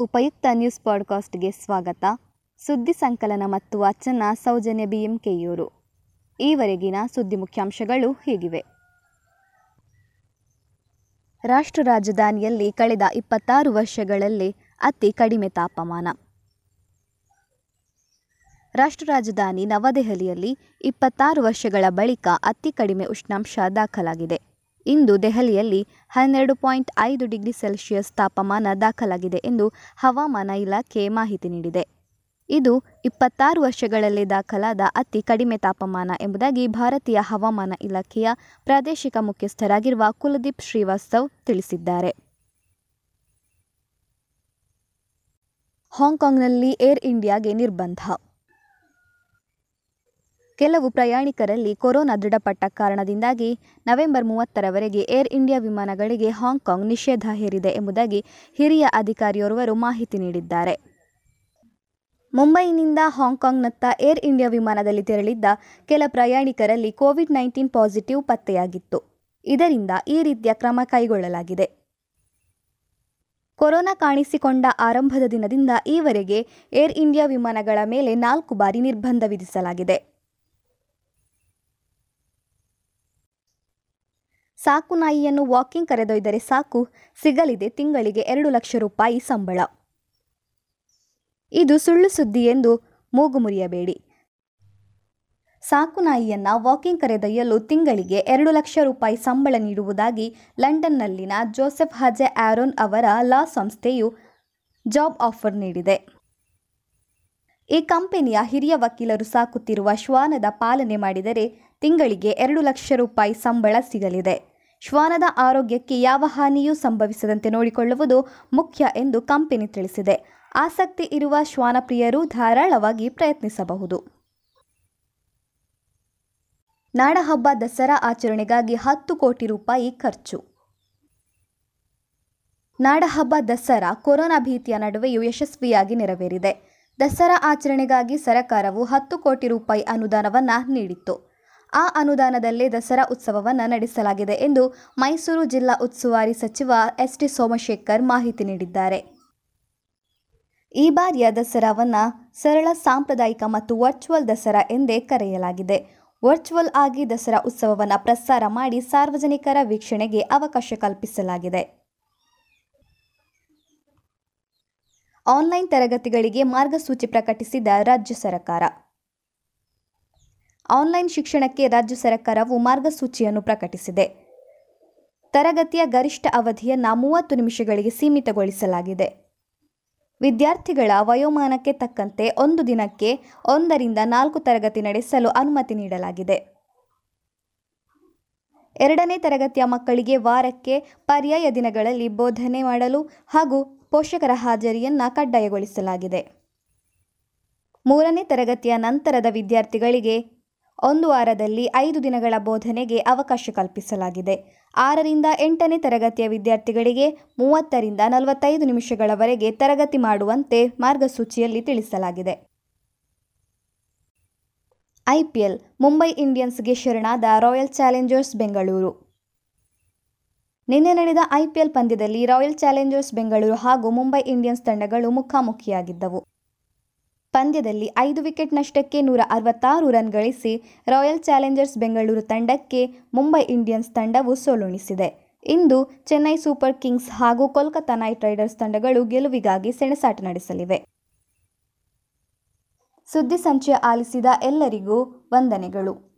ಉಪಯುಕ್ತ ನ್ಯೂಸ್ ಪಾಡ್ಕಾಸ್ಟ್ಗೆ ಸ್ವಾಗತ. ಸುದ್ದಿ ಸಂಕಲನ ಮತ್ತು ವಾಚನ ಸೌಜನ್ಯ ಬಿಎಂಕೆಯೂರು. ಈವರೆಗಿನ ಸುದ್ದಿ ಮುಖ್ಯಾಂಶಗಳು ಹೀಗಿವೆ. ರಾಷ್ಟ್ರ ರಾಜಧಾನಿಯಲ್ಲಿ ಕಳೆದ ಇಪ್ಪತ್ತಾರು ವರ್ಷಗಳಲ್ಲಿ ಅತಿ ಕಡಿಮೆ ತಾಪಮಾನ. ರಾಷ್ಟ್ರ ರಾಜಧಾನಿ ನವದೆಹಲಿಯಲ್ಲಿ ಇಪ್ಪತ್ತಾರು ವರ್ಷಗಳ ಬಳಿಕ ಅತಿ ಕಡಿಮೆ ಉಷ್ಣಾಂಶ ದಾಖಲಾಗಿದೆ. ಇಂದು ದೆಹಲಿಯಲ್ಲಿ ಹನ್ನೆರಡು ಪಾಯಿಂಟ್ ಐದು ಡಿಗ್ರಿ ಸೆಲ್ಸಿಯಸ್ ತಾಪಮಾನ ದಾಖಲಾಗಿದೆ ಎಂದು ಹವಾಮಾನ ಇಲಾಖೆ ಮಾಹಿತಿ ನೀಡಿದೆ. ಇದು ಇಪ್ಪತ್ತಾರು ವರ್ಷಗಳಲ್ಲಿ ದಾಖಲಾದ ಅತಿ ಕಡಿಮೆ ತಾಪಮಾನ ಎಂಬುದಾಗಿ ಭಾರತೀಯ ಹವಾಮಾನ ಇಲಾಖೆಯ ಪ್ರಾದೇಶಿಕ ಮುಖ್ಯಸ್ಥರಾಗಿರುವ ಕುಲದೀಪ್ ಶ್ರೀವಾಸ್ತವ್ ತಿಳಿಸಿದ್ದಾರೆ. ಹಾಂಗ್ಕಾಂಗ್ನಲ್ಲಿ ಏರ್ ಇಂಡಿಯಾಗೆ ನಿರ್ಬಂಧ. ಕೆಲವು ಪ್ರಯಾಣಿಕರಲ್ಲಿ ಕೊರೋನಾ ದೃಢಪಟ್ಟ ಕಾರಣದಿಂದಾಗಿ ನವೆಂಬರ್ ಮೂವತ್ತರವರೆಗೆ ಏರ್ ಇಂಡಿಯಾ ವಿಮಾನಗಳಿಗೆ ಹಾಂಗ್ಕಾಂಗ್ ನಿಷೇಧ ಹೇರಿದೆ ಎಂಬುದಾಗಿ ಹಿರಿಯ ಅಧಿಕಾರಿಯೋರ್ವರು ಮಾಹಿತಿ ನೀಡಿದ್ದಾರೆ. ಮುಂಬೈನಿಂದ ಹಾಂಗ್ಕಾಂಗ್ನತ್ತ ಏರ್ ಇಂಡಿಯಾ ವಿಮಾನದಲ್ಲಿ ತೆರಳಿದ್ದ ಕೆಲ ಪ್ರಯಾಣಿಕರಲ್ಲಿ ಕೋವಿಡ್ ನೈನ್ಟೀನ್ ಪಾಸಿಟಿವ್ ಪತ್ತೆಯಾಗಿತ್ತು. ಇದರಿಂದ ಈ ರೀತಿಯ ಕ್ರಮ ಕೈಗೊಳ್ಳಲಾಗಿದೆ. ಕೊರೋನಾ ಕಾಣಿಸಿಕೊಂಡ ಆರಂಭದ ದಿನದಿಂದ ಈವರೆಗೆ ಏರ್ ಇಂಡಿಯಾ ವಿಮಾನಗಳ ಮೇಲೆ ನಾಲ್ಕು ಬಾರಿ ನಿರ್ಬಂಧ ವಿಧಿಸಲಾಗಿದೆ. ಸಾಕು ನಾಯಿಯನ್ನು ವಾಕಿಂಗ್ ಕರೆದೊಯ್ದರೆ ಸಾಕು, ಸಿಗಲಿದೆ ತಿಂಗಳಿಗೆ ಎರಡು ಲಕ್ಷ ರೂಪಾಯಿ ಸಂಬಳ. ಇದು ಸುಳ್ಳು ಸುದ್ದಿ ಎಂದು ಮೂಗು ಮುರಿಯಬೇಡಿ. ಸಾಕು ನಾಯಿಯನ್ನ ವಾಕಿಂಗ್ ಕರೆದೊಯ್ಯಲು ತಿಂಗಳಿಗೆ ಎರಡು ಲಕ್ಷ ರೂಪಾಯಿ ಸಂಬಳ ನೀಡುವುದಾಗಿ ಲಂಡನ್ನಲ್ಲಿನ ಜೋಸೆಫ್ ಹಜೆ ಆರೋನ್ ಅವರ ಲಾ ಸಂಸ್ಥೆಯು ಜಾಬ್ ಆಫರ್ ನೀಡಿದೆ. ಈ ಕಂಪನಿಯ ಹಿರಿಯ ವಕೀಲರು ಸಾಕುತ್ತಿರುವ ಶ್ವಾನದ ಪಾಲನೆ ಮಾಡಿದರೆ ತಿಂಗಳಿಗೆ ಎರಡು ಲಕ್ಷ ರೂಪಾಯಿ ಸಂಬಳ ಸಿಗಲಿದೆ. ಶ್ವಾನದ ಆರೋಗ್ಯಕ್ಕೆ ಯಾವ ಹಾನಿಯೂ ಸಂಭವಿಸದಂತೆ ನೋಡಿಕೊಳ್ಳುವುದು ಮುಖ್ಯ ಎಂದು ಕಂಪನಿ ತಿಳಿಸಿದೆ. ಆಸಕ್ತಿ ಇರುವ ಶ್ವಾನ ಪ್ರಿಯರು ಧಾರಾಳವಾಗಿ ಪ್ರಯತ್ನಿಸಬಹುದು. ನಾಡಹಬ್ಬ ದಸರಾ ಆಚರಣೆಗಾಗಿ ಹತ್ತು ಕೋಟಿ ರೂಪಾಯಿ ಖರ್ಚು. ನಾಡಹಬ್ಬ ದಸರಾ ಕೊರೋನಾ ಭೀತಿಯ ನಡುವೆಯೂ ಯಶಸ್ವಿಯಾಗಿ ನೆರವೇರಿದೆ. ದಸರಾ ಆಚರಣೆಗಾಗಿ ಸರಕಾರವು ಹತ್ತು ಕೋಟಿ ರೂಪಾಯಿ ಅನುದಾನವನ್ನು ನೀಡಿತ್ತು. ಆ ಅನುದಾನದಲ್ಲೇ ದಸರಾ ಉತ್ಸವವನ್ನು ನಡೆಸಲಾಗಿದೆ ಎಂದು ಮೈಸೂರು ಜಿಲ್ಲಾ ಉಸ್ತುವಾರಿ ಸಚಿವ ಎಸ್ ಟಿ ಸೋಮಶೇಖರ್ ಮಾಹಿತಿ ನೀಡಿದ್ದಾರೆ. ಈ ಬಾರಿಯ ದಸರಾವನ್ನು ಸರಳ, ಸಾಂಪ್ರದಾಯಿಕ ಮತ್ತು ವರ್ಚುವಲ್ ದಸರಾ ಎಂದೇ ಕರೆಯಲಾಗಿದೆ. ವರ್ಚುವಲ್ ಆಗಿ ದಸರಾ ಉತ್ಸವವನ್ನು ಪ್ರಸಾರ ಮಾಡಿ ಸಾರ್ವಜನಿಕರ ವೀಕ್ಷಣೆಗೆ ಅವಕಾಶ ಕಲ್ಪಿಸಲಾಗಿದೆ. ಆನ್ಲೈನ್ ತರಗತಿಗಳಿಗೆ ಮಾರ್ಗಸೂಚಿ ಪ್ರಕಟಿಸಿದ ರಾಜ್ಯ ಸರ್ಕಾರ. ಆನ್ಲೈನ್ ಶಿಕ್ಷಣಕ್ಕೆ ರಾಜ್ಯ ಸರ್ಕಾರವು ಮಾರ್ಗಸೂಚಿಯನ್ನು ಪ್ರಕಟಿಸಿದೆ. ತರಗತಿಯ ಗರಿಷ್ಠ ಅವಧಿಯನ್ನು ಮೂವತ್ತು ನಿಮಿಷಗಳಿಗೆ ಸೀಮಿತಗೊಳಿಸಲಾಗಿದೆ. ವಿದ್ಯಾರ್ಥಿಗಳ ವಯೋಮಾನಕ್ಕೆ ತಕ್ಕಂತೆ ಒಂದು ದಿನಕ್ಕೆ ಒಂದರಿಂದ ನಾಲ್ಕು ತರಗತಿ ನಡೆಸಲು ಅನುಮತಿ ನೀಡಲಾಗಿದೆ. ಎರಡನೇ ತರಗತಿಯ ಮಕ್ಕಳಿಗೆ ವಾರಕ್ಕೆ ಪರ್ಯಾಯ ದಿನಗಳಲ್ಲಿ ಬೋಧನೆ ಮಾಡಲು ಹಾಗೂ ಪೋಷಕರ ಹಾಜರಿಯನ್ನು ಕಡ್ಡಾಯಗೊಳಿಸಲಾಗಿದೆ. ಮೂರನೇ ತರಗತಿಯ ನಂತರದ ವಿದ್ಯಾರ್ಥಿಗಳಿಗೆ ಒಂದು ವಾರದಲ್ಲಿ ಐದು ದಿನಗಳ ಬೋಧನೆಗೆ ಅವಕಾಶ ಕಲ್ಪಿಸಲಾಗಿದೆ. ಆರರಿಂದ ಎಂಟನೇ ತರಗತಿಯ ವಿದ್ಯಾರ್ಥಿಗಳಿಗೆ ಮೂವತ್ತರಿಂದ ನಲವತ್ತೈದು ನಿಮಿಷಗಳವರೆಗೆ ತರಗತಿ ಮಾಡುವಂತೆ ಮಾರ್ಗಸೂಚಿಯಲ್ಲಿ ತಿಳಿಸಲಾಗಿದೆ. ಐಪಿಎಲ್ ಮುಂಬೈ ಇಂಡಿಯನ್ಸ್ಗೆ ಶರಣಾದ ರಾಯಲ್ ಚಾಲೆಂಜರ್ಸ್ ಬೆಂಗಳೂರು. ನಿನ್ನೆ ನಡೆದ ಐಪಿಎಲ್ ಪಂದ್ಯದಲ್ಲಿ ರಾಯಲ್ ಚಾಲೆಂಜರ್ಸ್ ಬೆಂಗಳೂರು ಹಾಗೂ ಮುಂಬೈ ಇಂಡಿಯನ್ಸ್ ತಂಡಗಳು ಮುಖಾಮುಖಿಯಾಗಿದ್ದವು. ಪಂದ್ಯದಲ್ಲಿ ಐದು ವಿಕೆಟ್ ನಷ್ಟಕ್ಕೆ ನೂರ ಅರವತ್ತಾರು ರನ್ ಗಳಿಸಿ ರಾಯಲ್ ಚಾಲೆಂಜರ್ಸ್ ಬೆಂಗಳೂರು ತಂಡಕ್ಕೆ ಮುಂಬೈ ಇಂಡಿಯನ್ಸ್ ತಂಡವು ಸೋಲುಣಿಸಿದೆ. ಇಂದು ಚೆನ್ನೈ ಸೂಪರ್ ಕಿಂಗ್ಸ್ ಹಾಗೂ ಕೋಲ್ಕತಾ ನೈಟ್ ರೈಡರ್ಸ್ ತಂಡಗಳು ಗೆಲುವಿಗಾಗಿ ಸೆಣಸಾಟ ನಡೆಸಲಿವೆ. ಸುದ್ದಿ ಸಂಚಯ ಆಲಿಸಿದ ಎಲ್ಲರಿಗೂ ವಂದನೆಗಳು.